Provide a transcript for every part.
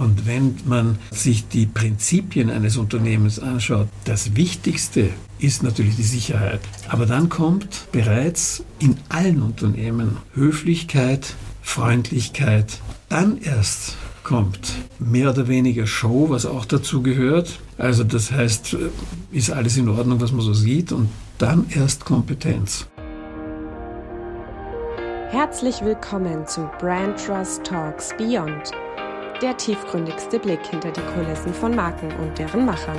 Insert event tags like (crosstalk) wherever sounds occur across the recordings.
Und wenn man sich die Prinzipien eines Unternehmens anschaut, das Wichtigste ist natürlich die Sicherheit. Aber dann kommt bereits in allen Unternehmen Höflichkeit, Freundlichkeit. Dann erst kommt mehr oder weniger Show, was auch dazu gehört. Also das heißt, ist alles in Ordnung, was man so sieht. Und dann erst Kompetenz. Herzlich willkommen zu Brand Trust Talks Beyond, der tiefgründigste Blick hinter die Kulissen von Marken und deren Machern.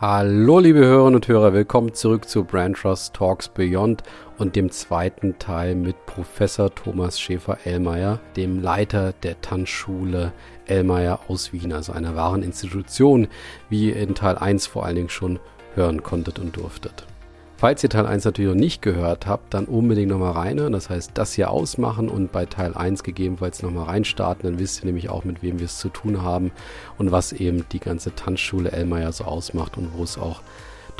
Hallo liebe Hörerinnen und Hörer, willkommen zurück zu Brand Trust Talks Beyond und dem zweiten Teil mit Professor Thomas Schäfer-Ellmeier, dem Leiter der Tanzschule Ellmeier aus Wien, also einer wahren Institution, wie ihr in Teil 1 vor allen Dingen schon hören konntet und durftet. Falls ihr Teil 1 natürlich noch nicht gehört habt, dann unbedingt nochmal rein. Das heißt, das hier ausmachen und bei Teil 1 gegebenenfalls nochmal reinstarten. Dann wisst ihr nämlich auch, mit wem wir es zu tun haben und was eben die ganze Tanzschule Elmeier so ausmacht und wo es auch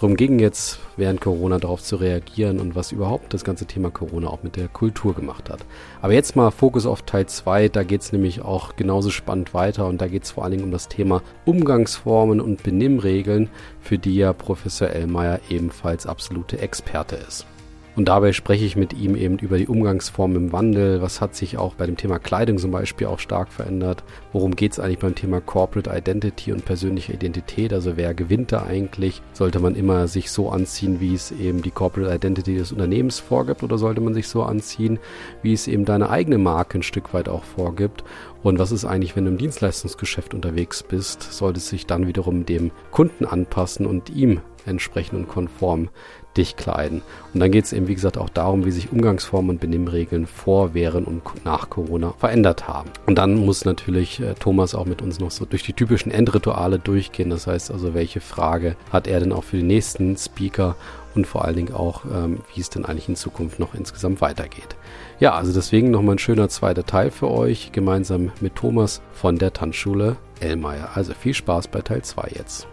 Darum ging jetzt während Corona darauf zu reagieren und was überhaupt das ganze Thema Corona auch mit der Kultur gemacht hat. Aber jetzt mal Fokus auf Teil 2, da geht es nämlich auch genauso spannend weiter und da geht es vor allen Dingen um das Thema Umgangsformen und Benimmregeln, für die ja Professor Ellmeier ebenfalls absolute Experte ist. Und dabei spreche ich mit ihm eben über die Umgangsform im Wandel. Was hat sich auch bei dem Thema Kleidung zum Beispiel auch stark verändert? Worum geht es eigentlich beim Thema Corporate Identity und persönliche Identität? Also wer gewinnt da eigentlich? Sollte man immer sich so anziehen, wie es eben die Corporate Identity des Unternehmens vorgibt? Oder sollte man sich so anziehen, wie es eben deine eigene Marke ein Stück weit auch vorgibt? Und was ist eigentlich, wenn du im Dienstleistungsgeschäft unterwegs bist? Sollte es sich dann wiederum dem Kunden anpassen und ihm entsprechend und konform dich kleiden. Und dann geht es eben, wie gesagt, auch darum, wie sich Umgangsformen und Benimmregeln vor, während und nach Corona verändert haben. Und dann muss natürlich äh, Thomas auch mit uns noch so durch die typischen Endrituale durchgehen. Das heißt also, welche Frage hat er denn auch für den nächsten Speaker und vor allen Dingen auch, ähm, wie es denn eigentlich in Zukunft noch insgesamt weitergeht. Ja, also deswegen nochmal ein schöner zweiter Teil für euch, gemeinsam mit Thomas von der Tanzschule Ellmeier. Also viel Spaß bei Teil 2 jetzt.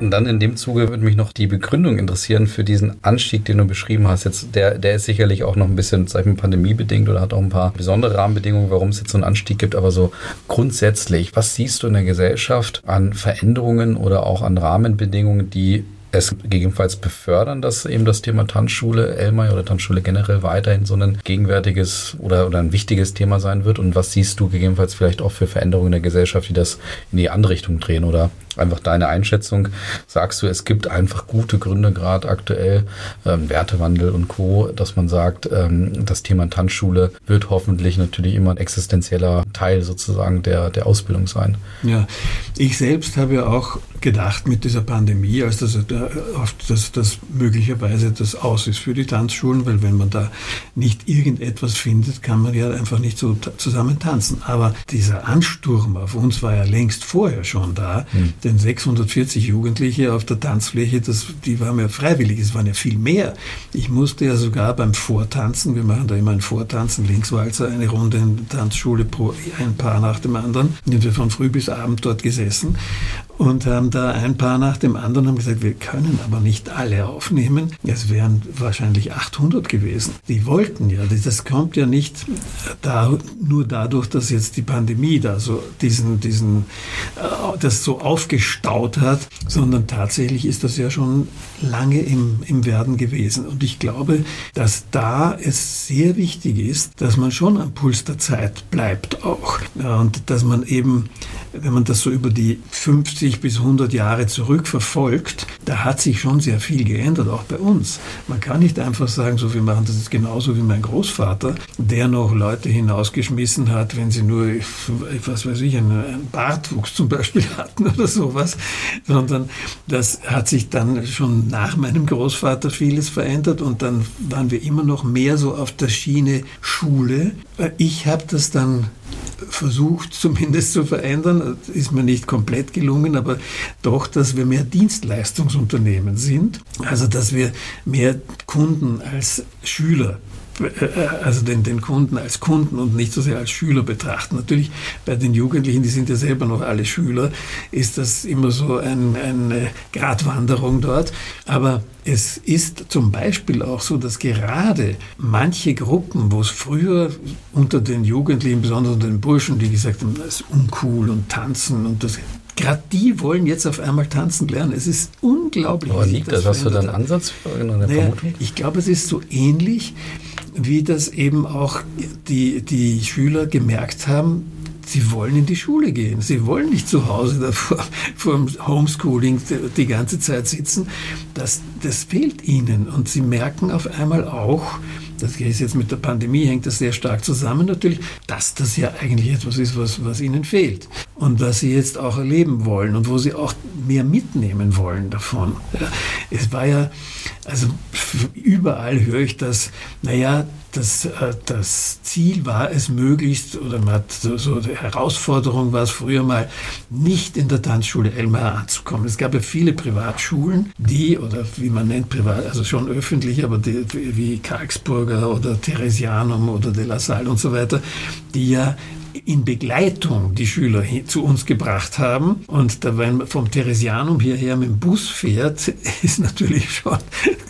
Und dann in dem Zuge würde mich noch die Begründung interessieren für diesen Anstieg, den du beschrieben hast. Jetzt, der, der ist sicherlich auch noch ein bisschen, sag ich mal, pandemiebedingt oder hat auch ein paar besondere Rahmenbedingungen, warum es jetzt so einen Anstieg gibt. Aber so grundsätzlich, was siehst du in der Gesellschaft an Veränderungen oder auch an Rahmenbedingungen, die es gegebenenfalls befördern, dass eben das Thema Tanzschule Elmay oder Tanzschule generell weiterhin so ein gegenwärtiges oder, oder ein wichtiges Thema sein wird? Und was siehst du gegebenenfalls vielleicht auch für Veränderungen in der Gesellschaft, die das in die andere Richtung drehen? Oder einfach deine Einschätzung? Sagst du, es gibt einfach gute Gründe, gerade aktuell, ähm, Wertewandel und Co., dass man sagt, ähm, das Thema Tanzschule wird hoffentlich natürlich immer ein existenzieller Teil sozusagen der, der Ausbildung sein? Ja, ich selbst habe ja auch gedacht mit dieser Pandemie, als das, dass das möglicherweise das aus ist für die Tanzschulen, weil wenn man da nicht irgendetwas findet, kann man ja einfach nicht so zusammen tanzen. Aber dieser Ansturm auf uns war ja längst vorher schon da, mhm. Denn 640 Jugendliche auf der Tanzfläche, das, die waren ja freiwillig, es waren ja viel mehr. Ich musste ja sogar beim Vortanzen, wir machen da immer ein Vortanzen, Linkswalzer, eine Runde in der Tanzschule, pro, ein Paar nach dem anderen, sind wir von früh bis abend dort gesessen und haben da ein Paar nach dem anderen haben gesagt, wir können aber nicht alle aufnehmen. Es wären wahrscheinlich 800 gewesen. Die wollten ja, das kommt ja nicht da, nur dadurch, dass jetzt die Pandemie da so diesen, diesen, äh, das so aufgestaut hat, sondern tatsächlich ist das ja schon lange im, im Werden gewesen. Und ich glaube, dass da es sehr wichtig ist, dass man schon am Puls der Zeit bleibt auch. Und dass man eben, wenn man das so über die 50 50 bis 100 Jahre zurückverfolgt, da hat sich schon sehr viel geändert, auch bei uns. Man kann nicht einfach sagen, so wir machen das jetzt genauso wie mein Großvater, der noch Leute hinausgeschmissen hat, wenn sie nur, was weiß ich, einen Bartwuchs zum Beispiel (laughs) hatten oder sowas, sondern das hat sich dann schon nach meinem Großvater vieles verändert und dann waren wir immer noch mehr so auf der Schiene Schule. Ich habe das dann versucht (laughs) zumindest zu verändern. Ist mir nicht komplett gelungen, aber doch, dass wir mehr Dienstleistungsunternehmen sind. Also, dass wir mehr Kunden als Schüler also den, den Kunden als Kunden und nicht so sehr als Schüler betrachten. Natürlich bei den Jugendlichen, die sind ja selber noch alle Schüler, ist das immer so ein, eine Gratwanderung dort. Aber es ist zum Beispiel auch so, dass gerade manche Gruppen, wo es früher unter den Jugendlichen, besonders unter den Burschen, die gesagt haben, das ist uncool und tanzen und das Gerade die wollen jetzt auf einmal tanzen lernen. Es ist unglaublich. Woran liegt das? Hast du da einen Ansatz eine naja, Vermutung? Ich glaube, es ist so ähnlich, wie das eben auch die, die Schüler gemerkt haben, sie wollen in die Schule gehen. Sie wollen nicht zu Hause da vor, dem Homeschooling die ganze Zeit sitzen. Das, das fehlt ihnen. Und sie merken auf einmal auch, das ist jetzt mit der Pandemie, hängt das sehr stark zusammen natürlich, dass das ja eigentlich etwas ist, was, was ihnen fehlt und was sie jetzt auch erleben wollen und wo sie auch mehr mitnehmen wollen davon. Es war ja, also überall höre ich das, naja, das, äh, das Ziel war es möglichst, oder man hat so, so die Herausforderung war es früher mal, nicht in der Tanzschule Elmar anzukommen. Es gab ja viele Privatschulen, die, oder wie man nennt, privat, also schon öffentlich, aber die, wie Karlsburger oder Theresianum oder De La Salle und so weiter, die ja in Begleitung die Schüler zu uns gebracht haben. Und da, wenn man vom Theresianum hierher mit dem Bus fährt, (laughs) ist natürlich schon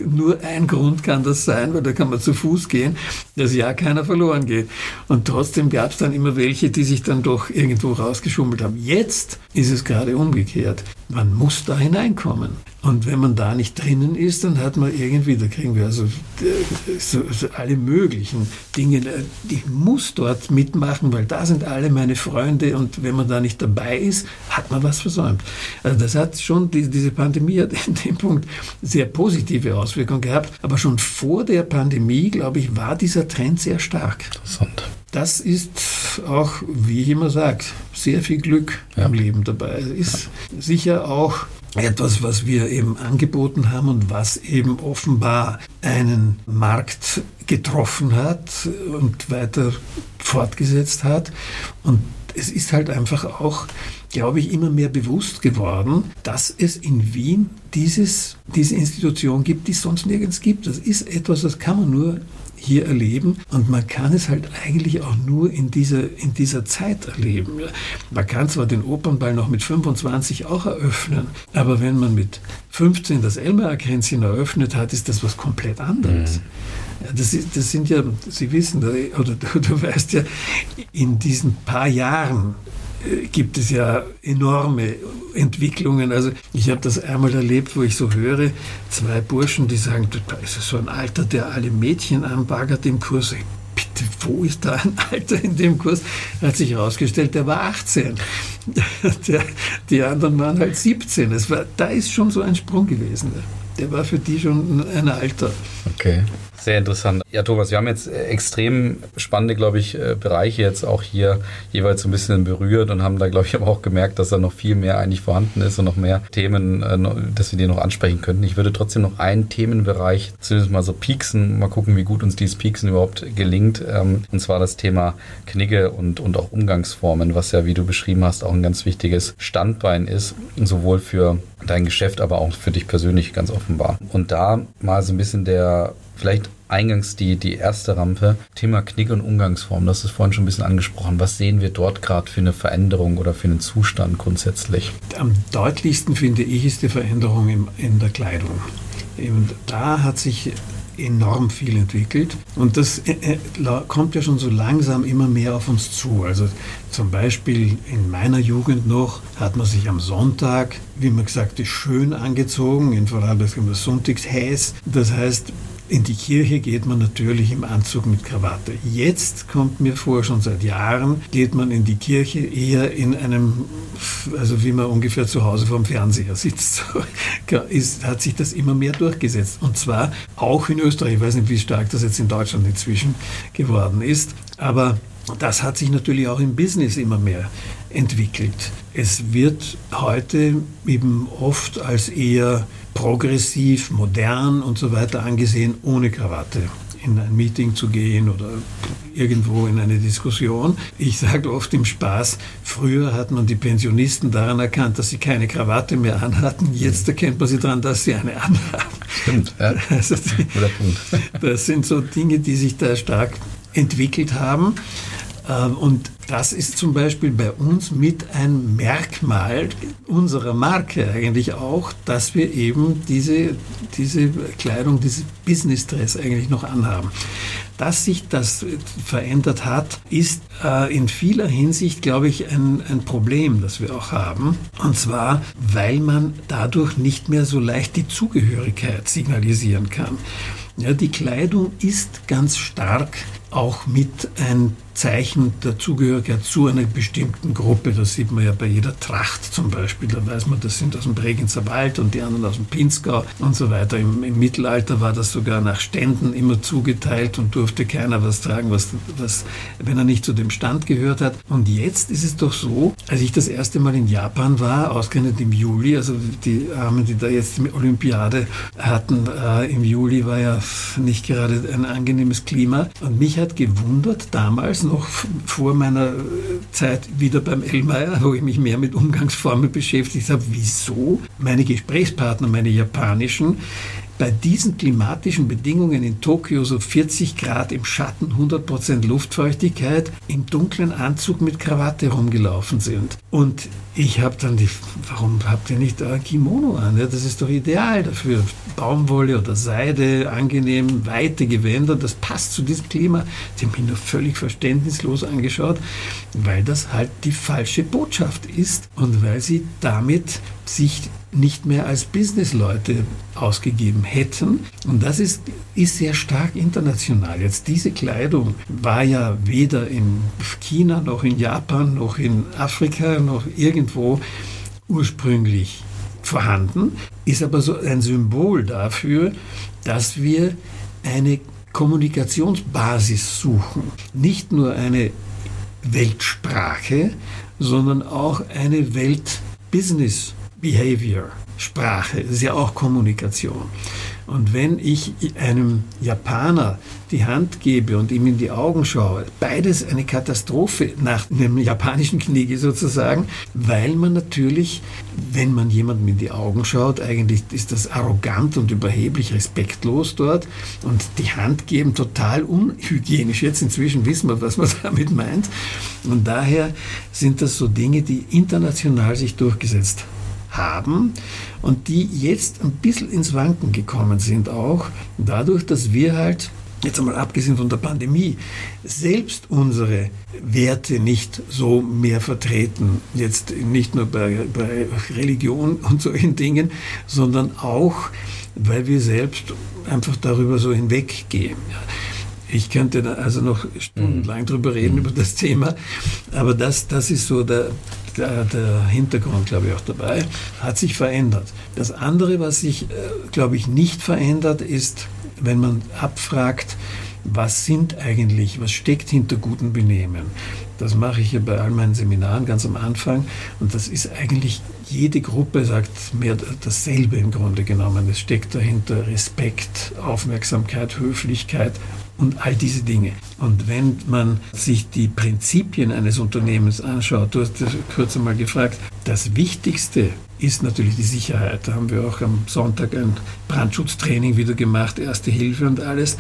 nur ein Grund kann das sein, weil da kann man zu Fuß gehen, dass ja keiner verloren geht. Und trotzdem gab es dann immer welche, die sich dann doch irgendwo rausgeschummelt haben. Jetzt ist es gerade umgekehrt. Man muss da hineinkommen. Und wenn man da nicht drinnen ist, dann hat man irgendwie, da kriegen wir also äh, so, so alle möglichen Dinge. Ich muss dort mitmachen, weil da sind alle meine Freunde und wenn man da nicht dabei ist, hat man was versäumt. Also das hat schon, die, diese Pandemie hat in dem Punkt sehr positive Auswirkungen gehabt. Aber schon vor der Pandemie, glaube ich, war dieser Trend sehr stark. Interessant. Das ist auch, wie ich immer sage, sehr viel Glück ja. im Leben dabei. Es ist sicher auch etwas, was wir eben angeboten haben und was eben offenbar einen Markt getroffen hat und weiter fortgesetzt hat. Und es ist halt einfach auch, glaube ich, immer mehr bewusst geworden, dass es in Wien dieses, diese Institution gibt, die es sonst nirgends gibt. Das ist etwas, das kann man nur hier erleben. Und man kann es halt eigentlich auch nur in dieser, in dieser Zeit erleben. Man kann zwar den Opernball noch mit 25 auch eröffnen, aber wenn man mit 15 das Elmar-Kränzchen eröffnet hat, ist das was komplett anderes. Mhm. Das, ist, das, sind ja, Sie wissen, oder du, du weißt ja, in diesen paar Jahren gibt es ja enorme Entwicklungen. Also ich habe das einmal erlebt, wo ich so höre, zwei Burschen, die sagen, da ist so ein Alter, der alle Mädchen anbaggert im Kurs. Bitte, wo ist da ein Alter in dem Kurs? Hat sich herausgestellt, der war 18. (laughs) Der, die anderen waren halt 17. Es war, da ist schon so ein Sprung gewesen. Der war für die schon ein Alter. Okay. Sehr interessant. Ja, Thomas, wir haben jetzt äh, extrem spannende, glaube ich, äh, Bereiche jetzt auch hier jeweils so ein bisschen berührt und haben da, glaube ich, aber auch gemerkt, dass da noch viel mehr eigentlich vorhanden ist und noch mehr Themen, äh, dass wir die noch ansprechen könnten. Ich würde trotzdem noch einen Themenbereich zumindest mal so pieksen, mal gucken, wie gut uns dieses Pieksen überhaupt gelingt. Ähm, und zwar das Thema Knigge und, und auch Umgangsformen, was ja, wie du beschrieben hast, auch ein ganz wichtiges Standbein ist, sowohl für dein Geschäft, aber auch für dich persönlich ganz offenbar. Und da mal so ein bisschen der Vielleicht eingangs die, die erste Rampe, Thema Knick- und Umgangsform. Das ist vorhin schon ein bisschen angesprochen. Was sehen wir dort gerade für eine Veränderung oder für einen Zustand grundsätzlich? Am deutlichsten finde ich ist die Veränderung im, in der Kleidung. Eben da hat sich enorm viel entwickelt und das äh, äh, kommt ja schon so langsam immer mehr auf uns zu. Also zum Beispiel in meiner Jugend noch hat man sich am Sonntag, wie man gesagt ist, schön angezogen, in Vorarlberg haben wir Sonntagsheiß. Das heißt, in die Kirche geht man natürlich im Anzug mit Krawatte. Jetzt kommt mir vor, schon seit Jahren, geht man in die Kirche eher in einem, also wie man ungefähr zu Hause vorm Fernseher sitzt. (laughs) Ist, hat sich das immer mehr durchgesetzt. Und zwar auch in Österreich. Ich weiß nicht, wie stark das jetzt in Deutschland inzwischen geworden ist. Aber das hat sich natürlich auch im Business immer mehr entwickelt. Es wird heute eben oft als eher progressiv, modern und so weiter angesehen, ohne Krawatte in ein Meeting zu gehen oder irgendwo in eine Diskussion. Ich sage oft im Spaß, früher hat man die Pensionisten daran erkannt, dass sie keine Krawatte mehr anhatten. Jetzt erkennt man sie daran, dass sie eine anhaben. Stimmt, ja. Also die, das sind so Dinge, die sich da stark entwickelt haben. Ähm, und das ist zum Beispiel bei uns mit ein Merkmal unserer Marke eigentlich auch, dass wir eben diese, diese Kleidung, diese Business-Dress eigentlich noch anhaben. Dass sich das verändert hat, ist äh, in vieler Hinsicht, glaube ich, ein, ein Problem, das wir auch haben. Und zwar, weil man dadurch nicht mehr so leicht die Zugehörigkeit signalisieren kann. Ja, die Kleidung ist ganz stark auch mit ein Zeichen der Zugehörigkeit zu einer bestimmten Gruppe. Das sieht man ja bei jeder Tracht zum Beispiel. Da weiß man, das sind aus dem Bregenzer Wald und die anderen aus dem Pinzgau und so weiter. Im, Im, Mittelalter war das sogar nach Ständen immer zugeteilt und durfte keiner was tragen, was, was, wenn er nicht zu dem Stand gehört hat. Und jetzt ist es doch so, als ich das erste Mal in Japan war, ausgerechnet im Juli, also die Armen, die da jetzt die Olympiade hatten, äh, im Juli war ja nicht gerade ein angenehmes Klima. Und mich hat gewundert damals, noch vor meiner Zeit wieder beim Elmeier, wo ich mich mehr mit Umgangsformen beschäftigt habe, wieso? Meine Gesprächspartner, meine japanischen, bei diesen klimatischen Bedingungen in Tokio so 40 Grad im Schatten, 100% Luftfeuchtigkeit, im dunklen Anzug mit Krawatte rumgelaufen sind. Und ich habe dann die, warum habt ihr nicht ein Kimono an? Ja, das ist doch ideal dafür. Baumwolle oder Seide, angenehm, weite Gewänder, das passt zu diesem Klima. Die haben mich nur völlig verständnislos angeschaut, weil das halt die falsche Botschaft ist und weil sie damit sich nicht mehr als Businessleute ausgegeben hätten. Und das ist, ist sehr stark international. Jetzt diese Kleidung war ja weder in China noch in Japan noch in Afrika noch irgendwo ursprünglich vorhanden, ist aber so ein Symbol dafür, dass wir eine Kommunikationsbasis suchen. Nicht nur eine Weltsprache, sondern auch eine Weltbusiness. Behavior, Sprache, ist ja auch Kommunikation. Und wenn ich einem Japaner die Hand gebe und ihm in die Augen schaue, beides eine Katastrophe nach einem japanischen Kniege sozusagen, weil man natürlich, wenn man jemandem in die Augen schaut, eigentlich ist das arrogant und überheblich respektlos dort und die Hand geben total unhygienisch. Jetzt inzwischen wissen wir, was man (laughs) damit meint. Und daher sind das so Dinge, die international sich durchgesetzt haben haben und die jetzt ein bisschen ins Wanken gekommen sind auch, dadurch, dass wir halt jetzt einmal abgesehen von der Pandemie, selbst unsere Werte nicht so mehr vertreten. Jetzt nicht nur bei, bei Religion und solchen Dingen, sondern auch, weil wir selbst einfach darüber so hinweggehen. Ich könnte also noch stundenlang mhm. drüber reden, mhm. über das Thema, aber das, das ist so der, der, der Hintergrund, glaube ich, auch dabei, hat sich verändert. Das andere, was sich, äh, glaube ich, nicht verändert, ist, wenn man abfragt, was sind eigentlich, was steckt hinter gutem Benehmen. Das mache ich ja bei all meinen Seminaren ganz am Anfang und das ist eigentlich, jede Gruppe sagt mehr dasselbe im Grunde genommen. Es steckt dahinter Respekt, Aufmerksamkeit, Höflichkeit und all diese Dinge. Und wenn man sich die Prinzipien eines Unternehmens anschaut, du hast kurz einmal gefragt, das Wichtigste ist natürlich die Sicherheit. Da haben wir auch am Sonntag ein Brandschutztraining wieder gemacht, Erste Hilfe und alles.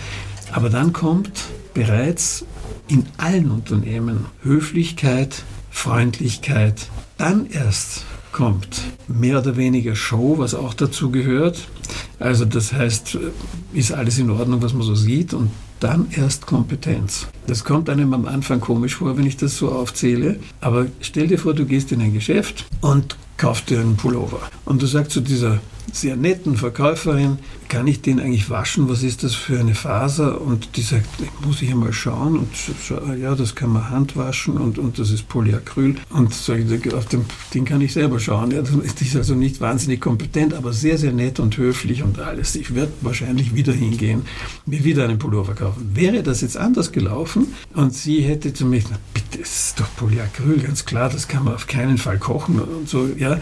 Aber dann kommt bereits in allen Unternehmen Höflichkeit, Freundlichkeit, dann erst kommt mehr oder weniger Show, was auch dazu gehört. Also das heißt, ist alles in Ordnung, was man so sieht und dann erst Kompetenz. Das kommt einem am Anfang komisch vor, wenn ich das so aufzähle, aber stell dir vor, du gehst in ein Geschäft und kaufst dir einen Pullover und du sagst zu dieser sehr netten Verkäuferin, kann ich den eigentlich waschen? Was ist das für eine Faser? Und die sagt, muss ich einmal schauen. Und so, ja, das kann man handwaschen und, und das ist Polyacryl. Und ich, auf dem Ding kann ich selber schauen. Ja, das ist also nicht wahnsinnig kompetent, aber sehr, sehr nett und höflich und alles. Ich werde wahrscheinlich wieder hingehen, mir wieder einen Pullover kaufen. Wäre das jetzt anders gelaufen und sie hätte zu mir gesagt, bitte, es ist doch Polyacryl, ganz klar, das kann man auf keinen Fall kochen und so. Ja,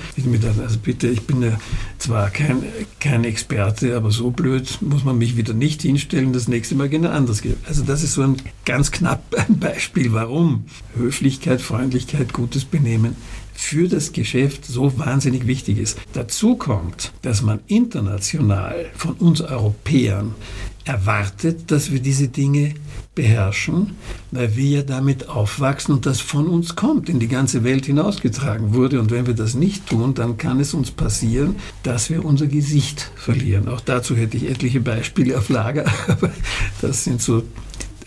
also bitte, Ich bin ja zwar kein, kein Experte, aber so blöd muss man mich wieder nicht hinstellen, das nächste Mal genau anders geht. Also das ist so ein ganz knapp (laughs) ein Beispiel, warum Höflichkeit, Freundlichkeit, gutes Benehmen für das Geschäft so wahnsinnig wichtig ist. Dazu kommt, dass man international von uns Europäern erwartet, dass wir diese Dinge beherrschen, weil wir damit aufwachsen und das von uns kommt, in die ganze Welt hinausgetragen wurde. Und wenn wir das nicht tun, dann kann es uns passieren, dass wir unser Gesicht verlieren. Auch dazu hätte ich etliche Beispiele auf Lager, (laughs) aber das sind so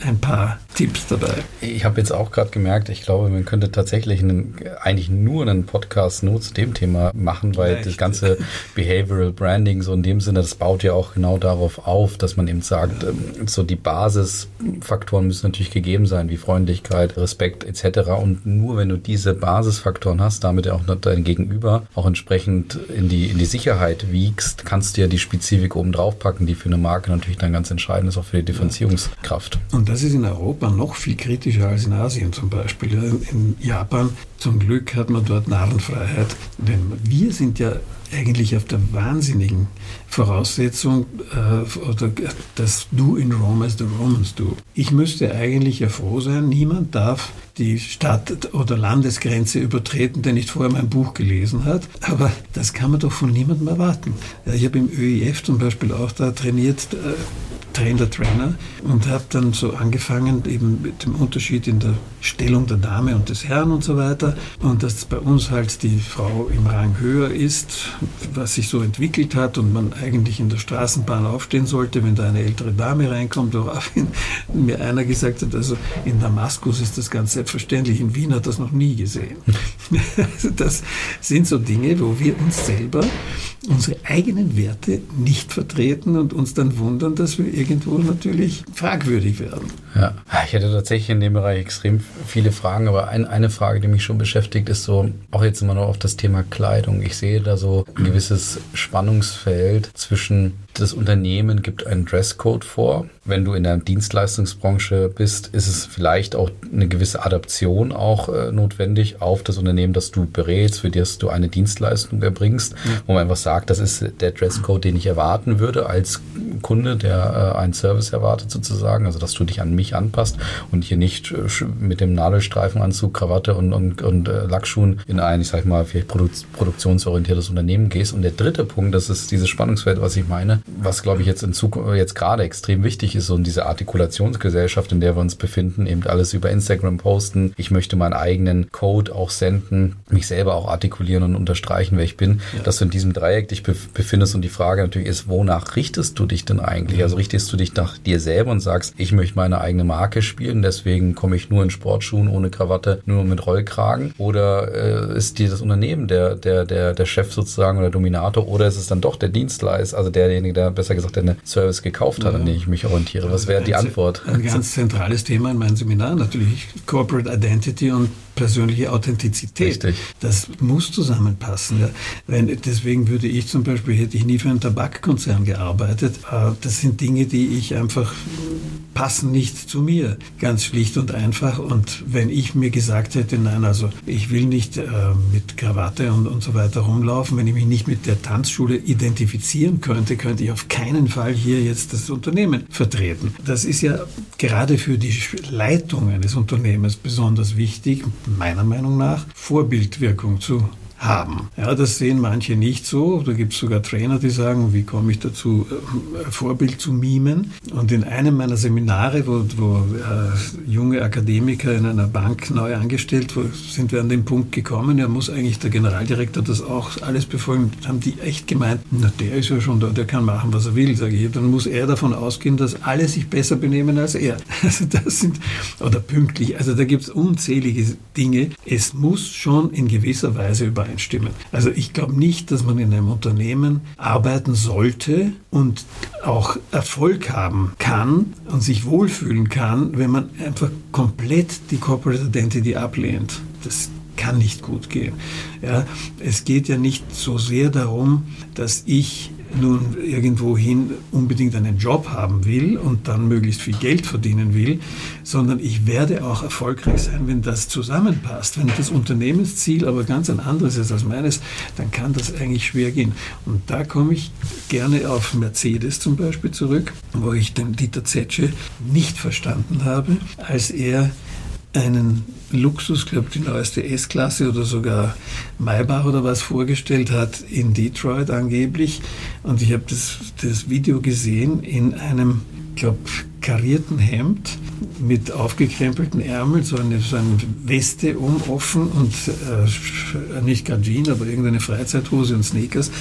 ein paar Tipps dabei. Ich habe jetzt auch gerade gemerkt, ich glaube, man könnte tatsächlich einen, eigentlich nur einen Podcast nur zu dem Thema machen, weil Vielleicht. das ganze Behavioral Branding so in dem Sinne, das baut ja auch genau darauf auf, dass man eben sagt. Ähm, so die Basisfaktoren müssen natürlich gegeben sein, wie Freundlichkeit, Respekt etc. Und nur wenn du diese Basisfaktoren hast, damit auch dein Gegenüber auch entsprechend in die, in die Sicherheit wiegst, kannst du ja die Spezifik oben drauf packen, die für eine Marke natürlich dann ganz entscheidend ist, auch für die Differenzierungskraft. Und das ist in Europa noch viel kritischer als in Asien zum Beispiel. In Japan zum Glück hat man dort Narrenfreiheit, denn wir sind ja eigentlich auf der wahnsinnigen Voraussetzung, äh, oder das Do in Rome as the Romans do. Ich müsste eigentlich ja froh sein, niemand darf die Stadt- oder Landesgrenze übertreten, der nicht vorher mein Buch gelesen hat. Aber das kann man doch von niemandem erwarten. Ich habe im ÖIF zum Beispiel auch da trainiert, äh, Trainer, Trainer und habe dann so angefangen, eben mit dem Unterschied in der Stellung der Dame und des Herrn und so weiter. Und dass bei uns halt die Frau im Rang höher ist, was sich so entwickelt hat und man eigentlich in der Straßenbahn aufstehen sollte, wenn da eine ältere Dame reinkommt, woraufhin (laughs) mir einer gesagt hat, also in Damaskus ist das ganz selbstverständlich, in Wien hat das noch nie gesehen. (laughs) Also das sind so Dinge, wo wir uns selber unsere eigenen Werte nicht vertreten und uns dann wundern, dass wir irgendwo natürlich fragwürdig werden. Ja, ich hätte tatsächlich in dem Bereich extrem viele Fragen, aber ein, eine Frage, die mich schon beschäftigt, ist so, auch jetzt immer noch auf das Thema Kleidung. Ich sehe da so ein gewisses Spannungsfeld zwischen das Unternehmen gibt einen Dresscode vor. Wenn du in der Dienstleistungsbranche bist, ist es vielleicht auch eine gewisse Adaption auch äh, notwendig auf das Unternehmen, das du berätst, für das du eine Dienstleistung erbringst, ja. wo man einfach sagt, das ist der Dresscode, den ich erwarten würde als Kunde, der äh, einen Service erwartet sozusagen, also dass du dich an mich anpasst und hier nicht äh, mit dem Nadelstreifenanzug, Krawatte und, und, und äh, Lackschuhen in ein, ich sag mal, vielleicht produ produktionsorientiertes Unternehmen gehst. Und der dritte Punkt, das ist dieses Spannungsfeld, was ich meine, was glaube ich jetzt in Zukunft jetzt gerade extrem wichtig ist und diese Artikulationsgesellschaft, in der wir uns befinden, eben alles über Instagram posten. Ich möchte meinen eigenen Code auch senden, mich selber auch artikulieren und unterstreichen, wer ich bin, ja. dass du in diesem Dreieck dich befindest und die Frage natürlich ist, wonach richtest du dich denn eigentlich? Also richtest du dich nach dir selber und sagst, ich möchte meine eigene Marke spielen, deswegen komme ich nur in Sportschuhen ohne Krawatte, nur mit Rollkragen? Oder äh, ist dir das Unternehmen der, der, der, der Chef sozusagen oder Dominator oder ist es dann doch der Dienstleister, also derjenige, der besser gesagt einen Service gekauft hat, ja. an den ich mich orientiere? Was wäre die Antwort? Ein ganz zentrales Thema in meinem Seminar natürlich Corporate Identity und persönliche Authentizität. Richtig. Das muss zusammenpassen. Ja. Wenn, deswegen würde ich zum Beispiel, hätte ich nie für einen Tabakkonzern gearbeitet. Äh, das sind Dinge, die ich einfach passen nicht zu mir. Ganz schlicht und einfach. Und wenn ich mir gesagt hätte, nein, also ich will nicht äh, mit Krawatte und, und so weiter rumlaufen, wenn ich mich nicht mit der Tanzschule identifizieren könnte, könnte ich auf keinen Fall hier jetzt das Unternehmen vertreten. Das ist ja gerade für die Leitung eines Unternehmens besonders wichtig, meiner Meinung nach Vorbildwirkung zu haben. Ja, das sehen manche nicht so. Da gibt es sogar Trainer, die sagen, wie komme ich dazu, äh, Vorbild zu mimen. Und in einem meiner Seminare, wo, wo äh, junge Akademiker in einer Bank neu angestellt, wo sind wir an den Punkt gekommen, ja, muss eigentlich der Generaldirektor das auch alles befolgen. Haben die echt gemeint, na, der ist ja schon da, der kann machen, was er will, sage ich. Dann muss er davon ausgehen, dass alle sich besser benehmen als er. (laughs) Also das sind, oder pünktlich. Also da gibt es unzählige Dinge. Es muss schon in gewisser Weise übereinstimmen übereinstimmen. Also ich glaube nicht, dass man in einem Unternehmen arbeiten sollte und auch Erfolg haben kann und sich wohlfühlen kann, wenn man einfach komplett die Corporate Identity ablehnt. Das kann nicht gut gehen. Ja, es geht ja nicht so sehr darum, dass ich nun irgendwohin unbedingt einen Job haben will und dann möglichst viel Geld verdienen will, sondern ich werde auch erfolgreich sein, wenn das zusammenpasst. Wenn das Unternehmensziel aber ganz ein anderes ist als meines, dann kann das eigentlich schwer gehen. Und da komme ich gerne auf Mercedes zum Beispiel zurück, wo ich den Dieter Zetsche nicht verstanden habe, als er einen Luxus, glaube die neueste S-Klasse oder sogar Maybach oder was vorgestellt hat in Detroit angeblich. Und ich habe das, das Video gesehen in einem, glaube karierten Hemd mit aufgekrempelten Ärmeln, so eine, so eine Weste um offen und äh, nicht gerade Jeans, aber irgendeine Freizeithose und Sneakers.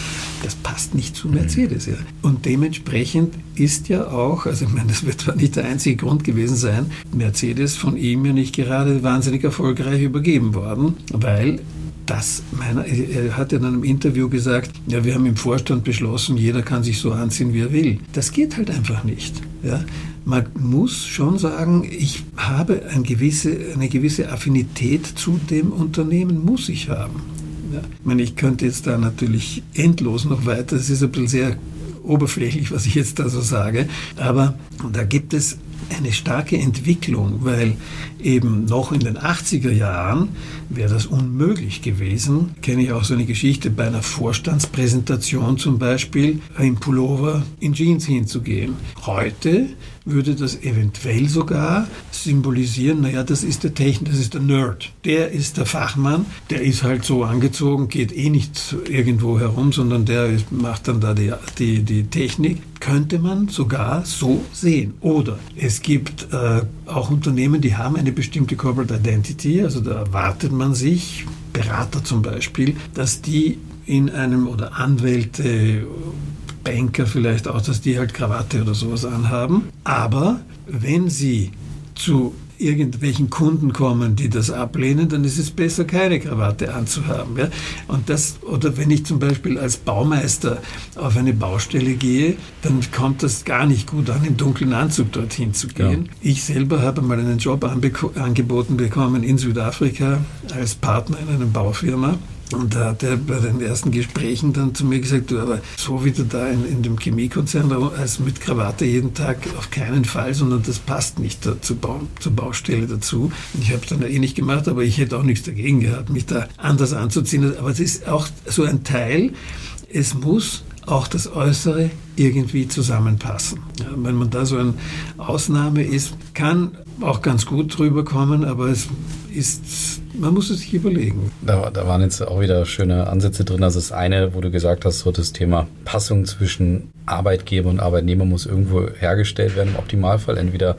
Das passt nicht zu Mercedes. Ja. Und dementsprechend ist ja auch, also ich meine, das wird zwar nicht der einzige Grund gewesen sein, Mercedes von ihm ja nicht gerade wahnsinnig erfolgreich übergeben worden, weil das meiner, er hat in einem Interview gesagt, ja, wir haben im Vorstand beschlossen, jeder kann sich so anziehen, wie er will. Das geht halt einfach nicht. Ja man muss schon sagen, ich habe eine gewisse, eine gewisse Affinität zu dem Unternehmen, muss ich haben. Ja. Ich meine, ich könnte jetzt da natürlich endlos noch weiter, es ist ein bisschen sehr oberflächlich, was ich jetzt da so sage, aber da gibt es eine starke Entwicklung, weil eben noch in den 80er Jahren wäre das unmöglich gewesen. Kenne ich auch so eine Geschichte bei einer Vorstandspräsentation zum Beispiel, im Pullover in Jeans hinzugehen. Heute würde das eventuell sogar symbolisieren, naja, das ist der Technik, das ist der Nerd. Der ist der Fachmann, der ist halt so angezogen, geht eh nicht irgendwo herum, sondern der macht dann da die, die, die Technik. Könnte man sogar so sehen. Oder es gibt äh, auch Unternehmen, die haben eine bestimmte Corporate Identity, also da erwartet man sich, Berater zum Beispiel, dass die in einem oder Anwälte Banker vielleicht auch, dass die halt Krawatte oder sowas anhaben. Aber wenn sie zu irgendwelchen Kunden kommen, die das ablehnen, dann ist es besser, keine Krawatte anzuhaben. Ja? Und das, oder wenn ich zum Beispiel als Baumeister auf eine Baustelle gehe, dann kommt das gar nicht gut an, im dunklen Anzug dorthin zu gehen. Ja. Ich selber habe mal einen Job angeboten bekommen in Südafrika als Partner in einer Baufirma. Und da hat er bei den ersten Gesprächen dann zu mir gesagt, du, aber so wie du da in, in dem Chemiekonzern als mit Krawatte jeden Tag auf keinen Fall, sondern das passt nicht da, zur, Bau, zur Baustelle dazu. Ich habe es dann eh nicht gemacht, aber ich hätte auch nichts dagegen gehabt, mich da anders anzuziehen. Aber es ist auch so ein Teil, es muss auch das Äußere irgendwie zusammenpassen. Ja, wenn man da so eine Ausnahme ist, kann auch ganz gut drüber kommen, aber es ist man muss es sich überlegen. Da, da, waren jetzt auch wieder schöne Ansätze drin. Also das eine, wo du gesagt hast, so das Thema Passung zwischen Arbeitgeber und Arbeitnehmer muss irgendwo hergestellt werden im Optimalfall. Entweder,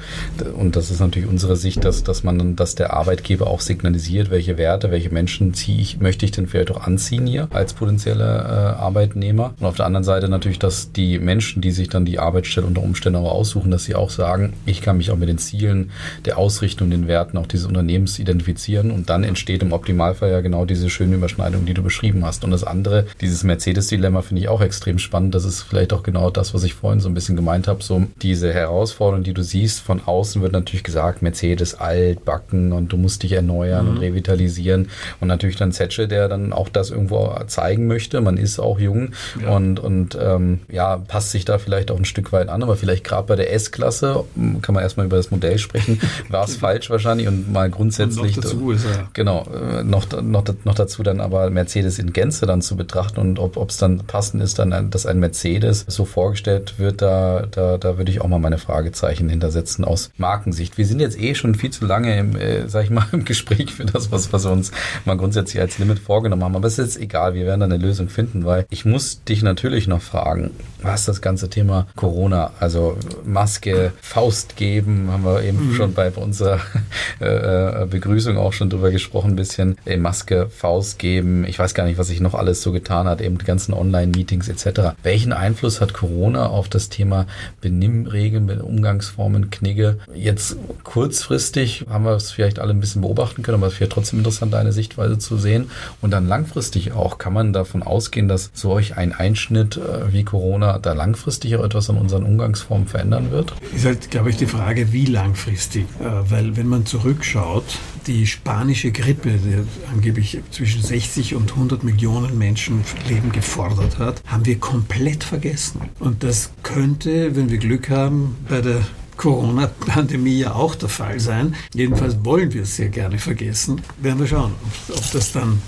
und das ist natürlich unsere Sicht, dass, dass man, dass der Arbeitgeber auch signalisiert, welche Werte, welche Menschen ziehe ich, möchte ich denn vielleicht auch anziehen hier als potenzieller äh, Arbeitnehmer. Und auf der anderen Seite natürlich, dass die Menschen, die sich dann die Arbeitsstelle unter Umständen auch aussuchen, dass sie auch sagen, ich kann mich auch mit den Zielen der Ausrichtung, den Werten auch dieses Unternehmens identifizieren und dann entsteht im Optimalfall ja genau diese schöne Überschneidung, die du beschrieben hast. Und das andere, dieses Mercedes-Dilemma finde ich auch extrem spannend. Das ist vielleicht auch genau das, was ich vorhin so ein bisschen gemeint habe. So diese Herausforderung, die du siehst von außen, wird natürlich gesagt, Mercedes alt, backen und du musst dich erneuern mhm. und revitalisieren. Und natürlich dann Zetsche, der dann auch das irgendwo zeigen möchte. Man ist auch jung ja. und, und ähm, ja, passt sich da vielleicht auch ein Stück weit an. Aber vielleicht gerade bei der S-Klasse, kann man erstmal über das Modell sprechen, (laughs) war es falsch wahrscheinlich und mal grundsätzlich. Und noch dazu ist er. Genau, äh, noch, noch, noch dazu dann aber Mercedes in Gänze dann zu betrachten und ob es dann passend ist, dann, dass ein Mercedes so vorgestellt wird, da, da, da würde ich auch mal meine Fragezeichen hintersetzen aus Markensicht. Wir sind jetzt eh schon viel zu lange im, äh, sag ich mal, (laughs) im Gespräch für das, was, was wir uns mal grundsätzlich als Limit vorgenommen haben. Aber es ist jetzt egal, wir werden da eine Lösung finden, weil ich muss dich natürlich noch fragen, was das ganze Thema Corona, also Maske, Faust geben, haben wir eben mhm. schon bei unserer (laughs) äh, äh, Begrüßung auch schon drüber gesprochen, ein bisschen Maske, Faust geben. Ich weiß gar nicht, was sich noch alles so getan hat, eben die ganzen Online-Meetings etc. Welchen Einfluss hat Corona auf das Thema Benimmregeln, Umgangsformen, Knigge? Jetzt kurzfristig haben wir es vielleicht alle ein bisschen beobachten können, aber es wäre trotzdem interessant, deine Sichtweise zu sehen. Und dann langfristig auch, kann man davon ausgehen, dass solch ein Einschnitt äh, wie Corona da langfristig auch etwas an unseren Umgangsformen verändern wird? Ist halt, glaube ich, die Frage, wie langfristig. Äh, weil wenn man zurückschaut, die spanische Grippe, die angeblich zwischen 60 und 100 Millionen Menschenleben gefordert hat, haben wir komplett vergessen. Und das könnte, wenn wir Glück haben, bei der Corona-Pandemie ja auch der Fall sein. Jedenfalls wollen wir es sehr gerne vergessen. Werden wir schauen, ob, das dann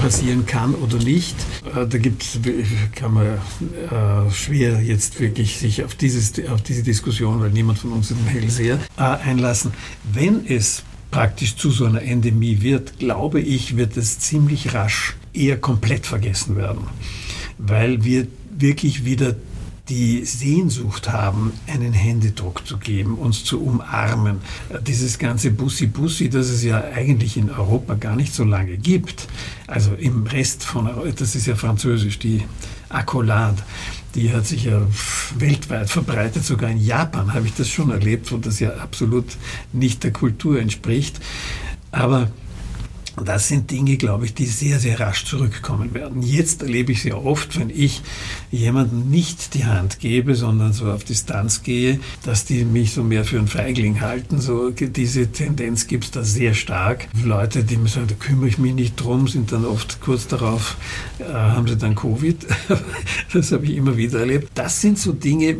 passieren kann oder nicht. Äh, da gibt's, kann man äh, schwer jetzt wirklich sich auf, dieses, auf diese Diskussion, weil niemand von uns ist ein Hellseher, äh, einlassen. Wenn es praktisch zu so einer Endemie wird, glaube ich, wird es ziemlich rasch eher komplett vergessen werden, weil wir wirklich wieder die Sehnsucht haben, einen Händedruck zu geben, uns zu umarmen. Dieses ganze Bussi-Bussi, das es ja eigentlich in Europa gar nicht so lange gibt, also im Rest von Europa, das ist ja französisch, die Accolade, die hat sich ja weltweit verbreitet, sogar in Japan habe ich das schon erlebt, wo das ja absolut nicht der Kultur entspricht. Aber das sind Dinge, glaube ich, die sehr, sehr rasch zurückkommen werden. Jetzt erlebe ich sehr oft, wenn ich jemandem nicht die Hand gebe, sondern so auf Distanz gehe, dass die mich so mehr für einen Feigling halten. So diese Tendenz gibt es da sehr stark. Leute, die mir sagen, da kümmere ich mich nicht drum, sind dann oft kurz darauf, äh, haben sie dann Covid. (laughs) das habe ich immer wieder erlebt. Das sind so Dinge,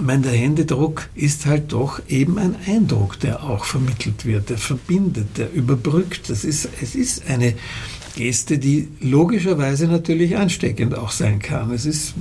mein, der Händedruck ist halt doch eben ein Eindruck, der auch vermittelt wird, der verbindet, der überbrückt. Das ist, es ist eine Geste, die logischerweise natürlich ansteckend auch sein kann. Es ist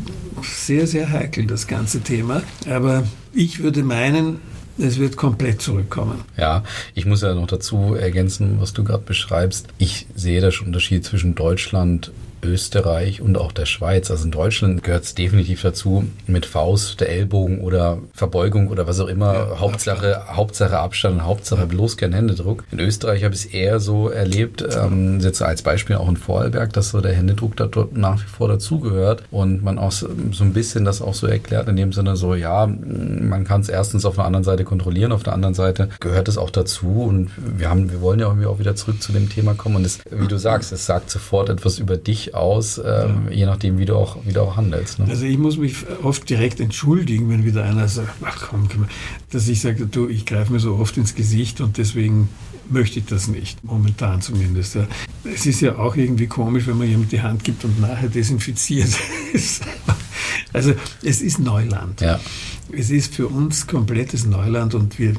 sehr, sehr heikel, das ganze Thema. Aber ich würde meinen, es wird komplett zurückkommen. Ja, ich muss ja noch dazu ergänzen, was du gerade beschreibst. Ich sehe da schon Unterschied zwischen Deutschland Österreich und auch der Schweiz. Also in Deutschland gehört es definitiv dazu, mit Faust, der Ellbogen oder Verbeugung oder was auch immer. Ja, Hauptsache, Abstand. Hauptsache Abstand, Hauptsache ja. bloß kein Händedruck. In Österreich habe ich es eher so erlebt, ähm, jetzt als Beispiel auch in Vorarlberg, dass so der Händedruck da dort nach wie vor dazugehört und man auch so, so ein bisschen das auch so erklärt, in dem Sinne so, ja, man kann es erstens auf der anderen Seite kontrollieren, auf der anderen Seite gehört es auch dazu und wir haben, wir wollen ja irgendwie auch wieder zurück zu dem Thema kommen und es, wie du sagst, es sagt sofort etwas über dich aus, ähm, ja. je nachdem, wie du auch, wie du auch handelst. Ne? Also ich muss mich oft direkt entschuldigen, wenn wieder einer sagt, ach komm, dass ich sage, du, ich greife mir so oft ins Gesicht und deswegen möchte ich das nicht, momentan zumindest. Ja. Es ist ja auch irgendwie komisch, wenn man jemand die Hand gibt und nachher desinfiziert (laughs) ist. Also es ist Neuland. Ja. Es ist für uns komplettes Neuland und wir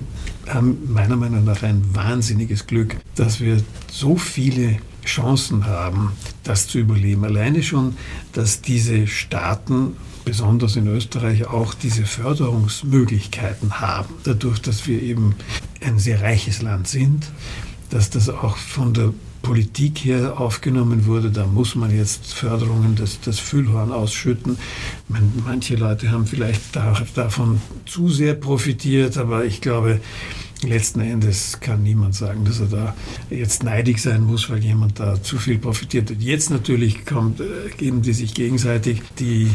haben meiner Meinung nach ein wahnsinniges Glück, dass wir so viele Chancen haben, das zu überleben. Alleine schon, dass diese Staaten, besonders in Österreich, auch diese Förderungsmöglichkeiten haben, dadurch, dass wir eben ein sehr reiches Land sind, dass das auch von der Politik her aufgenommen wurde, da muss man jetzt Förderungen, das, das Füllhorn ausschütten. Meine, manche Leute haben vielleicht davon zu sehr profitiert, aber ich glaube, letzten Endes kann niemand sagen, dass er da jetzt neidig sein muss, weil jemand da zu viel profitiert hat. Jetzt natürlich kommt, äh, geben die sich gegenseitig die,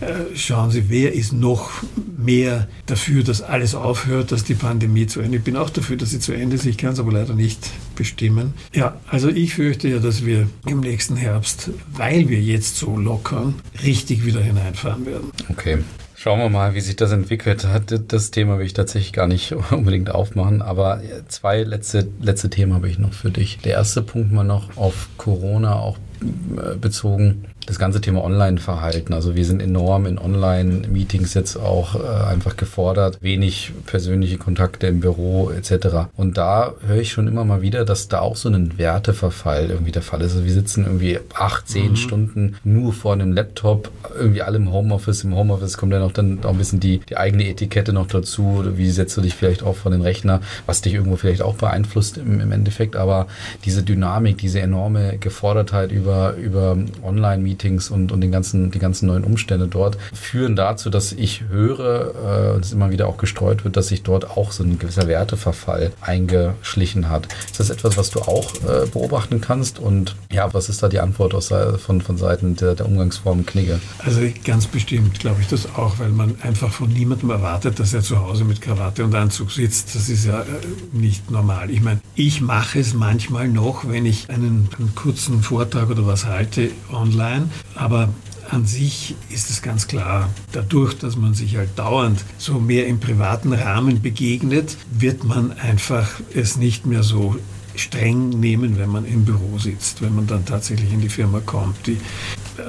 äh, schauen Sie, wer ist noch mehr dafür, dass alles aufhört, dass die Pandemie zu Ende. Ich bin auch dafür, dass sie zu Ende ist. Ich kann es aber leider nicht bestimmen. Ja, also ich fürchte ja, dass wir im nächsten Herbst, weil wir jetzt so lockern, richtig wieder hineinfahren werden. Okay. Schauen wir mal, wie sich das entwickelt hat. Das Thema will ich tatsächlich gar nicht (laughs) unbedingt aufmachen, aber zwei letzte, letzte Themen habe ich noch für dich. Der erste Punkt mal noch auf Corona auch äh, bezogen das ganze Thema Online-Verhalten. Also wir sind enorm in Online-Meetings jetzt auch äh, einfach gefordert, wenig persönliche Kontakte im Büro etc. Und da höre ich schon immer mal wieder, dass da auch so ein Werteverfall irgendwie der Fall ist. Also wir sitzen irgendwie acht, zehn mhm. Stunden nur vor einem Laptop, irgendwie alle im Homeoffice. Im Homeoffice kommt dann auch dann auch ein bisschen die, die eigene Etikette noch dazu. Wie setzt du dich vielleicht auch vor den Rechner, was dich irgendwo vielleicht auch beeinflusst im, im Endeffekt. Aber diese Dynamik, diese enorme Gefordertheit über, über Online-Meetings, Meetings und, und den ganzen, die ganzen neuen Umstände dort führen dazu, dass ich höre, äh, es immer wieder auch gestreut wird, dass sich dort auch so ein gewisser Werteverfall eingeschlichen hat. Ist das etwas, was du auch äh, beobachten kannst? Und ja, was ist da die Antwort aus, von, von Seiten der, der Umgangsform Knigge? Also ganz bestimmt glaube ich das auch, weil man einfach von niemandem erwartet, dass er zu Hause mit Krawatte und Anzug sitzt. Das ist ja äh, nicht normal. Ich meine, ich mache es manchmal noch, wenn ich einen, einen kurzen Vortrag oder was halte online aber an sich ist es ganz klar, dadurch, dass man sich halt dauernd so mehr im privaten Rahmen begegnet, wird man einfach es nicht mehr so streng nehmen, wenn man im Büro sitzt, wenn man dann tatsächlich in die Firma kommt. Die,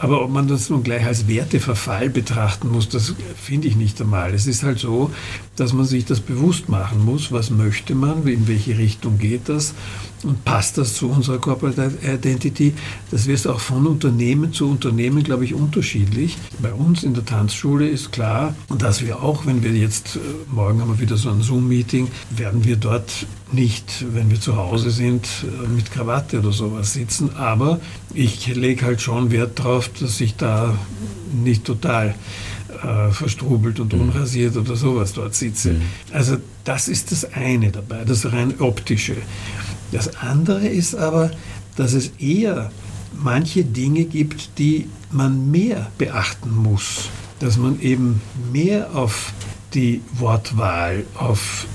aber ob man das nun gleich als Werteverfall betrachten muss, das finde ich nicht einmal. Es ist halt so, dass man sich das bewusst machen muss, was möchte man, in welche Richtung geht das und passt das zu unserer Corporate Identity. Das wird auch von Unternehmen zu Unternehmen, glaube ich, unterschiedlich. Bei uns in der Tanzschule ist klar, dass wir auch, wenn wir jetzt, äh, morgen haben wir wieder so ein Zoom-Meeting, werden wir dort nicht, wenn wir zu Hause sind, äh, mit Krawatte oder sowas sitzen. Aber ich lege halt schon Wert darauf, dass ich da nicht total äh, verstrubelt und mhm. unrasiert oder sowas dort sitze. Mhm. Also das ist das eine dabei, das rein optische. Das andere ist aber, dass es eher manche Dinge gibt, die man mehr beachten muss. Dass man eben mehr auf die Wortwahl, auf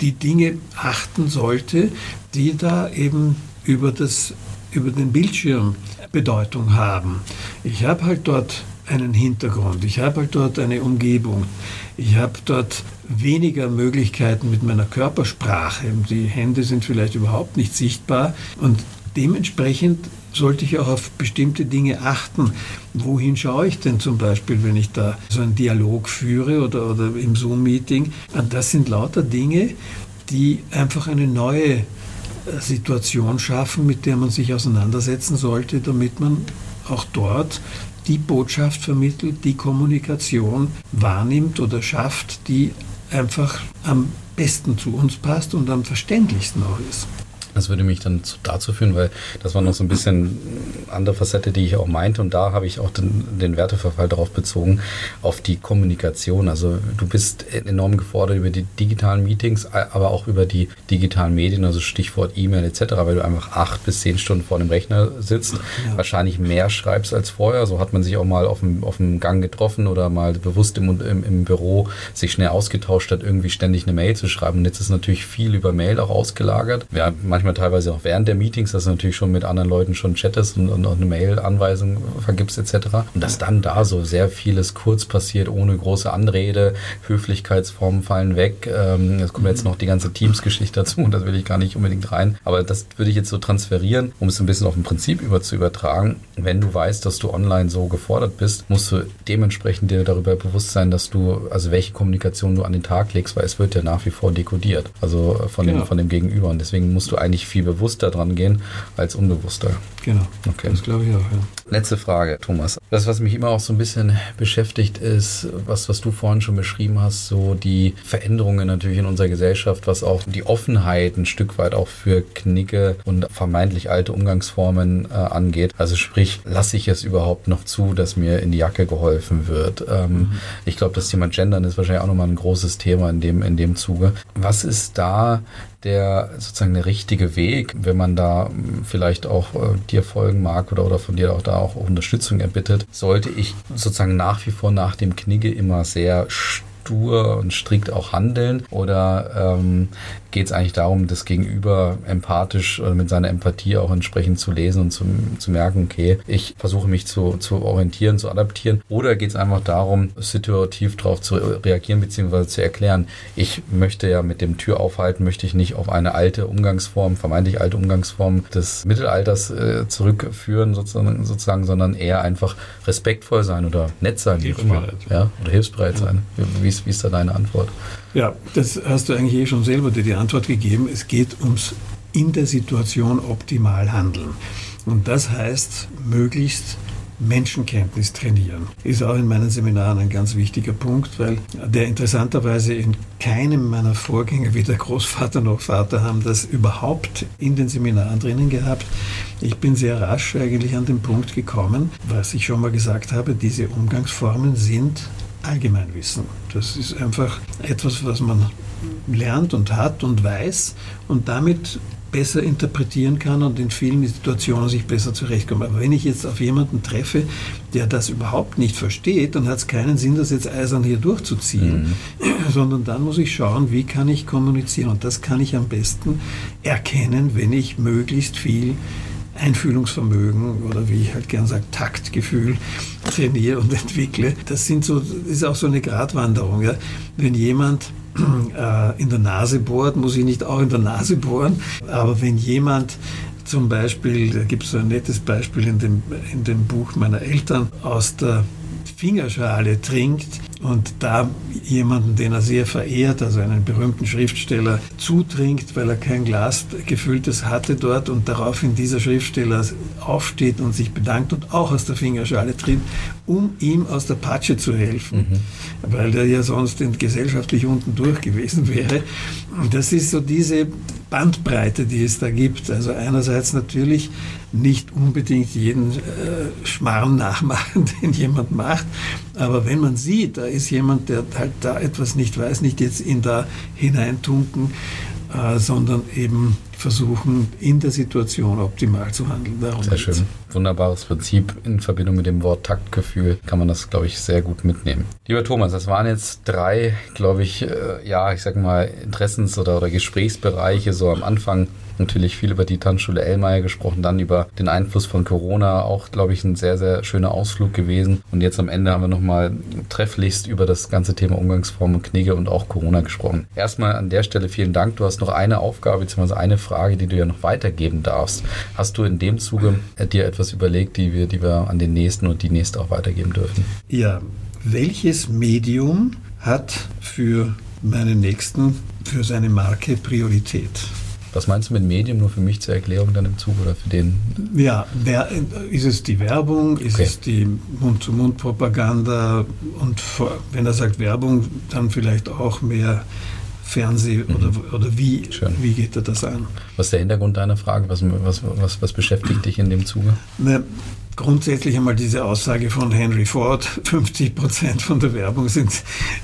die Dinge achten sollte, die da eben über, das, über den Bildschirm Bedeutung haben. Ich habe halt dort einen Hintergrund, ich habe halt dort eine Umgebung, ich habe dort weniger Möglichkeiten mit meiner Körpersprache. Die Hände sind vielleicht überhaupt nicht sichtbar und dementsprechend sollte ich auch auf bestimmte Dinge achten. Wohin schaue ich denn zum Beispiel, wenn ich da so einen Dialog führe oder, oder im Zoom-Meeting? Das sind lauter Dinge, die einfach eine neue äh, Situation schaffen, mit der man sich auseinandersetzen sollte, damit man auch dort die Botschaft vermittelt, die Kommunikation wahrnimmt oder schafft, die einfach am besten zu uns passt und am verständlichsten auch ist. Das würde mich dann dazu führen, weil das war noch so ein bisschen andere Facette, die ich auch meinte. Und da habe ich auch den, den Werteverfall darauf bezogen, auf die Kommunikation. Also du bist enorm gefordert über die digitalen Meetings, aber auch über die digitalen Medien, also Stichwort E-Mail etc., weil du einfach acht bis zehn Stunden vor dem Rechner sitzt, ja. wahrscheinlich mehr schreibst als vorher. So hat man sich auch mal auf dem, auf dem Gang getroffen oder mal bewusst im, im, im Büro sich schnell ausgetauscht, statt irgendwie ständig eine Mail zu schreiben. Und jetzt ist natürlich viel über Mail auch ausgelagert. Ja, manchmal teilweise auch während der Meetings, dass du natürlich schon mit anderen Leuten schon chattest und, und auch eine Mail-Anweisung vergibst etc. Und dass dann da so sehr vieles kurz passiert, ohne große Anrede, Höflichkeitsformen fallen weg. Ähm, es kommt jetzt noch die ganze Teams-Geschichte dazu und (laughs) das will ich gar nicht unbedingt rein. Aber das würde ich jetzt so transferieren, um es ein bisschen auf ein Prinzip über zu übertragen. Wenn du weißt, dass du online so gefordert bist, musst du dementsprechend dir darüber bewusst sein, dass du, also welche Kommunikation du an den Tag legst, weil es wird ja nach wie vor dekodiert. Also von, genau. dem, von dem Gegenüber. Und deswegen musst du eigentlich eigentlich viel bewusster dran gehen als unbewusster. Genau. Okay. Das glaube ich auch, ja. Letzte Frage, Thomas. Das, was mich immer auch so ein bisschen beschäftigt, ist, was, was du vorhin schon beschrieben hast, so die Veränderungen natürlich in unserer Gesellschaft, was auch die Offenheit ein Stück weit auch für Knicke und vermeintlich alte Umgangsformen äh, angeht. Also sprich, lasse ich es überhaupt noch zu, dass mir in die Jacke geholfen wird? Ähm, mhm. Ich glaube, das Thema Gendern ist wahrscheinlich auch nochmal ein großes Thema in dem, in dem Zuge. Was ist da der sozusagen der richtige Weg, wenn man da hm, vielleicht auch äh, dir folgen mag oder, oder von dir auch da auch Unterstützung erbittet, sollte ich sozusagen nach wie vor nach dem Knigge immer sehr stur und strikt auch handeln? Oder ähm, geht es eigentlich darum, das Gegenüber empathisch oder mit seiner Empathie auch entsprechend zu lesen und zu, zu merken, okay, ich versuche mich zu, zu orientieren, zu adaptieren? Oder geht es einfach darum, situativ darauf zu reagieren bzw. zu erklären, ich möchte ja mit dem Tür aufhalten, möchte ich nicht auf eine alte Umgangsform, vermeintlich alte Umgangsform des Mittelalters äh, zurückführen sozusagen, sozusagen, sondern eher einfach respektvoll sein oder nett sein, immer. Ja? Oder hilfsbereit sein. Wie, wie wie ist da deine Antwort? Ja, das hast du eigentlich eh schon selber dir die Antwort gegeben. Es geht ums in der Situation optimal handeln. Und das heißt, möglichst Menschenkenntnis trainieren. Ist auch in meinen Seminaren ein ganz wichtiger Punkt, weil der interessanterweise in keinem meiner Vorgänger, weder Großvater noch Vater, haben das überhaupt in den Seminaren drinnen gehabt. Ich bin sehr rasch eigentlich an den Punkt gekommen, was ich schon mal gesagt habe, diese Umgangsformen sind Allgemeinwissen. Das ist einfach etwas, was man lernt und hat und weiß und damit besser interpretieren kann und in vielen Situationen sich besser zurechtkommt. Aber wenn ich jetzt auf jemanden treffe, der das überhaupt nicht versteht, dann hat es keinen Sinn, das jetzt eisern hier durchzuziehen, mhm. (clears throat) sondern dann muss ich schauen, wie kann ich kommunizieren. Und das kann ich am besten erkennen, wenn ich möglichst viel Einfühlungsvermögen oder wie ich halt gern sage, Taktgefühl trainiere und (laughs) entwickle. Das sind so, ist auch so eine Gratwanderung. Ja. Wenn jemand in der Nase bohrt, muss ich nicht auch in der Nase bohren. Aber wenn jemand zum Beispiel, da gibt es so ein nettes Beispiel in dem, in dem Buch meiner Eltern, aus der Fingerschale trinkt und da jemanden, den er sehr verehrt, also einen berühmten Schriftsteller, zutrinkt, weil er kein Glas gefülltes hatte dort und daraufhin dieser Schriftsteller aufsteht und sich bedankt und auch aus der Fingerschale trinkt, um ihm aus der Patsche zu helfen, mhm. weil der ja sonst gesellschaftlich unten durch gewesen wäre. Und das ist so diese Bandbreite, die es da gibt. Also einerseits natürlich nicht unbedingt jeden äh, Schmarrn nachmachen, (laughs) den jemand macht, aber wenn man sieht, da ist jemand, der halt da etwas nicht weiß, nicht jetzt ihn da hineintunken, äh, sondern eben versuchen, in der Situation optimal zu handeln. Darum sehr schön. Wunderbares Prinzip. In Verbindung mit dem Wort Taktgefühl kann man das, glaube ich, sehr gut mitnehmen. Lieber Thomas, das waren jetzt drei, glaube ich, äh, ja, ich sag mal, Interessens- oder, oder Gesprächsbereiche so am Anfang natürlich viel über die Tanzschule Ellmeier gesprochen, dann über den Einfluss von Corona, auch, glaube ich, ein sehr, sehr schöner Ausflug gewesen. Und jetzt am Ende haben wir nochmal trefflichst über das ganze Thema Umgangsformen, Knigge und auch Corona gesprochen. Erstmal an der Stelle vielen Dank. Du hast noch eine Aufgabe, beziehungsweise eine Frage, die du ja noch weitergeben darfst. Hast du in dem Zuge dir etwas überlegt, die wir, die wir an den nächsten und die nächste auch weitergeben dürfen? Ja, welches Medium hat für meinen Nächsten, für seine Marke Priorität? Was meinst du mit Medium nur für mich zur Erklärung dann im Zug oder für den? Ja, wer, ist es die Werbung, ist okay. es die Mund-zu-Mund-Propaganda und wenn er sagt Werbung, dann vielleicht auch mehr Fernseh mhm. oder, oder wie, wie geht er das an? Was ist der Hintergrund deiner Frage? Was, was, was, was beschäftigt dich in dem Zuge? Ne, grundsätzlich einmal diese Aussage von Henry Ford, (laughs) 50 Prozent von der Werbung sind,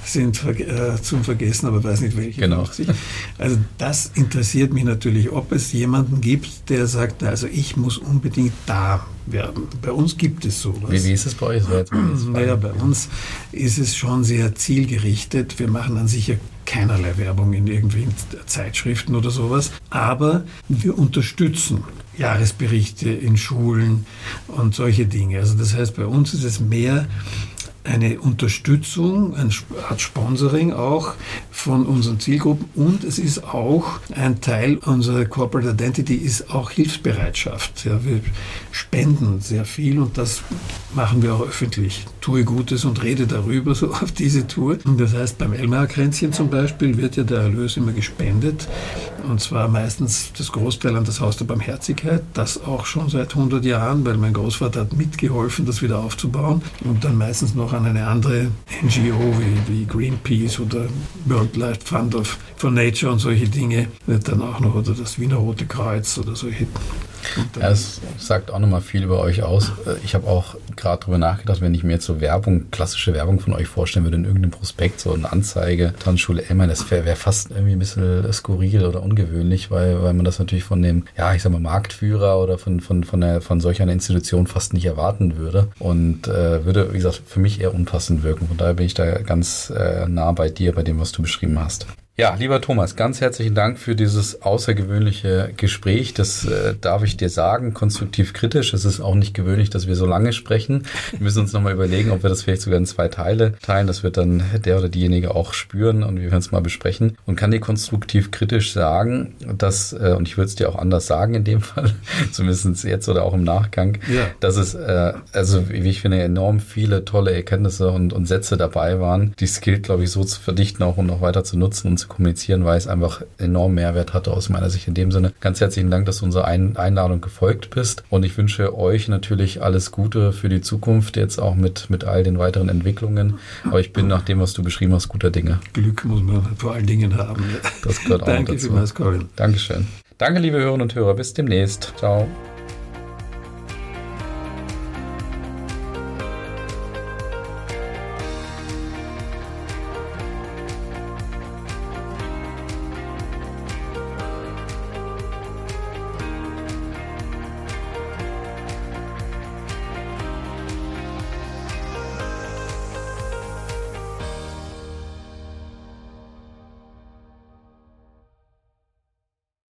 sind äh, zum Vergessen, aber weiß nicht welche. Genau. Also das interessiert mich natürlich, ob es jemanden gibt, der sagt, also ich muss unbedingt da werben. Bei uns gibt es sowas. Wie, wie ist es bei euch? naja, bei uns ist es schon sehr zielgerichtet. Wir machen dann sicher keinerlei Werbung in irgendwelchen Zeitschriften oder sowas, aber wir unterstützen Jahresberichte in Schulen und solche Dinge. Also das heißt, bei uns ist es mehr eine Unterstützung, eine Art Sponsoring auch von unseren Zielgruppen und es ist auch ein Teil unserer Corporate Identity ist auch Hilfsbereitschaft. Ja, wir spenden sehr viel und das machen wir auch öffentlich. Tue Gutes und rede darüber so auf diese Tour. Das heißt, beim Elmar-Kränzchen zum Beispiel wird ja der Erlös immer gespendet und zwar meistens das Großteil an das Haus der Barmherzigkeit, das auch schon seit 100 Jahren, weil mein Großvater hat mitgeholfen, das wieder aufzubauen und dann meistens noch an eine andere NGO wie, wie Greenpeace oder Wildlife Fund of, for Nature und solche Dinge, dann auch noch oder das Wiener Rote Kreuz oder solche (laughs) ja, es sagt auch nochmal viel über euch aus. Ich habe auch gerade darüber nachgedacht, wenn ich mir jetzt so Werbung, klassische Werbung von euch vorstellen würde, in irgendeinem Prospekt, so eine Anzeige, Tanzschule Elmer, das wäre wär fast irgendwie ein bisschen skurril oder ungewöhnlich, weil, weil man das natürlich von dem, ja, ich sag mal, Marktführer oder von, von, von, der, von solch einer Institution fast nicht erwarten würde. Und äh, würde, wie gesagt, für mich eher unpassend wirken. Von daher bin ich da ganz äh, nah bei dir, bei dem, was du beschrieben hast. Ja, lieber Thomas, ganz herzlichen Dank für dieses außergewöhnliche Gespräch. Das äh, darf ich dir sagen, konstruktiv kritisch. Es ist auch nicht gewöhnlich, dass wir so lange sprechen. Wir müssen uns nochmal überlegen, ob wir das vielleicht sogar in zwei Teile teilen. Das wird dann der oder diejenige auch spüren und wir werden es mal besprechen. Und kann dir konstruktiv kritisch sagen, dass, äh, und ich würde es dir auch anders sagen in dem (laughs) Fall, zumindest jetzt oder auch im Nachgang, ja. dass es, äh, also wie ich finde, enorm viele tolle Erkenntnisse und, und Sätze dabei waren, die Skill, glaube ich, so zu verdichten auch und noch weiter zu nutzen und zu kommunizieren, weil es einfach enorm Mehrwert hatte aus meiner Sicht. In dem Sinne ganz herzlichen Dank, dass du unserer Einladung gefolgt bist und ich wünsche euch natürlich alles Gute für die Zukunft, jetzt auch mit, mit all den weiteren Entwicklungen. Aber ich bin nach dem, was du beschrieben hast, guter Dinge. Glück muss man vor allen Dingen haben. Das gehört auch Danke dazu. Vielmals, Colin. Dankeschön. Danke, liebe Hörerinnen und Hörer. Bis demnächst. Ciao.